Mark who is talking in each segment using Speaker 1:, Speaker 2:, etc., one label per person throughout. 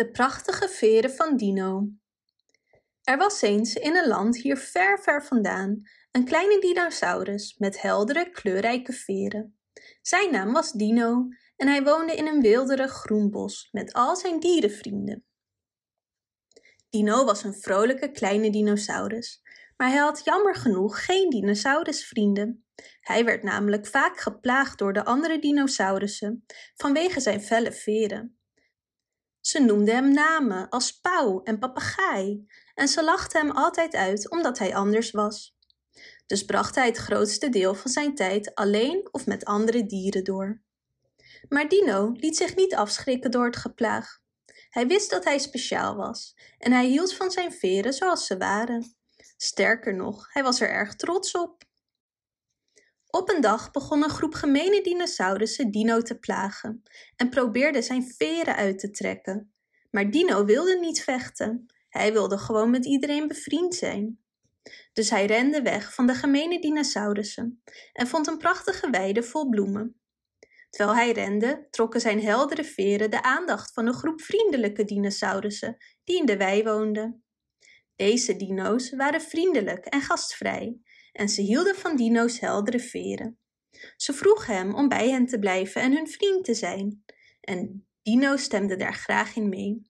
Speaker 1: De prachtige veren van Dino. Er was eens in een land hier ver, ver vandaan een kleine dinosaurus met heldere, kleurrijke veren. Zijn naam was Dino en hij woonde in een weelderig groen bos met al zijn dierenvrienden. Dino was een vrolijke kleine dinosaurus, maar hij had jammer genoeg geen dinosaurusvrienden. Hij werd namelijk vaak geplaagd door de andere dinosaurussen vanwege zijn felle veren. Ze noemden hem namen als pauw en papegaai en ze lachten hem altijd uit omdat hij anders was. Dus bracht hij het grootste deel van zijn tijd alleen of met andere dieren door. Maar Dino liet zich niet afschrikken door het geplaag. Hij wist dat hij speciaal was en hij hield van zijn veren zoals ze waren. Sterker nog, hij was er erg trots op. Op een dag begon een groep gemene dinosaurussen Dino te plagen en probeerde zijn veren uit te trekken. Maar Dino wilde niet vechten. Hij wilde gewoon met iedereen bevriend zijn. Dus hij rende weg van de gemene dinosaurussen en vond een prachtige weide vol bloemen. Terwijl hij rende, trokken zijn heldere veren de aandacht van een groep vriendelijke dinosaurussen die in de wei woonden. Deze dino's waren vriendelijk en gastvrij en ze hielden van Dino's heldere veren. Ze vroegen hem om bij hen te blijven en hun vriend te zijn, en Dino stemde daar graag in mee.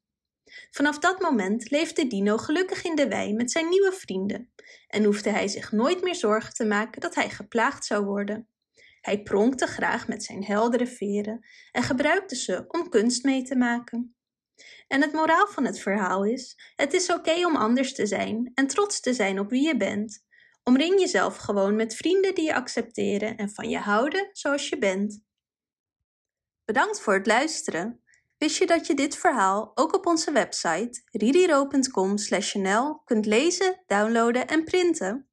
Speaker 1: Vanaf dat moment leefde Dino gelukkig in de wei met zijn nieuwe vrienden en hoefde hij zich nooit meer zorgen te maken dat hij geplaagd zou worden. Hij pronkte graag met zijn heldere veren en gebruikte ze om kunst mee te maken. En het moraal van het verhaal is: het is oké om anders te zijn en trots te zijn op wie je bent. Omring jezelf gewoon met vrienden die je accepteren en van je houden zoals je bent. Bedankt voor het luisteren. Wist je dat je dit verhaal ook op onze website ririro.com/nl kunt lezen, downloaden en printen?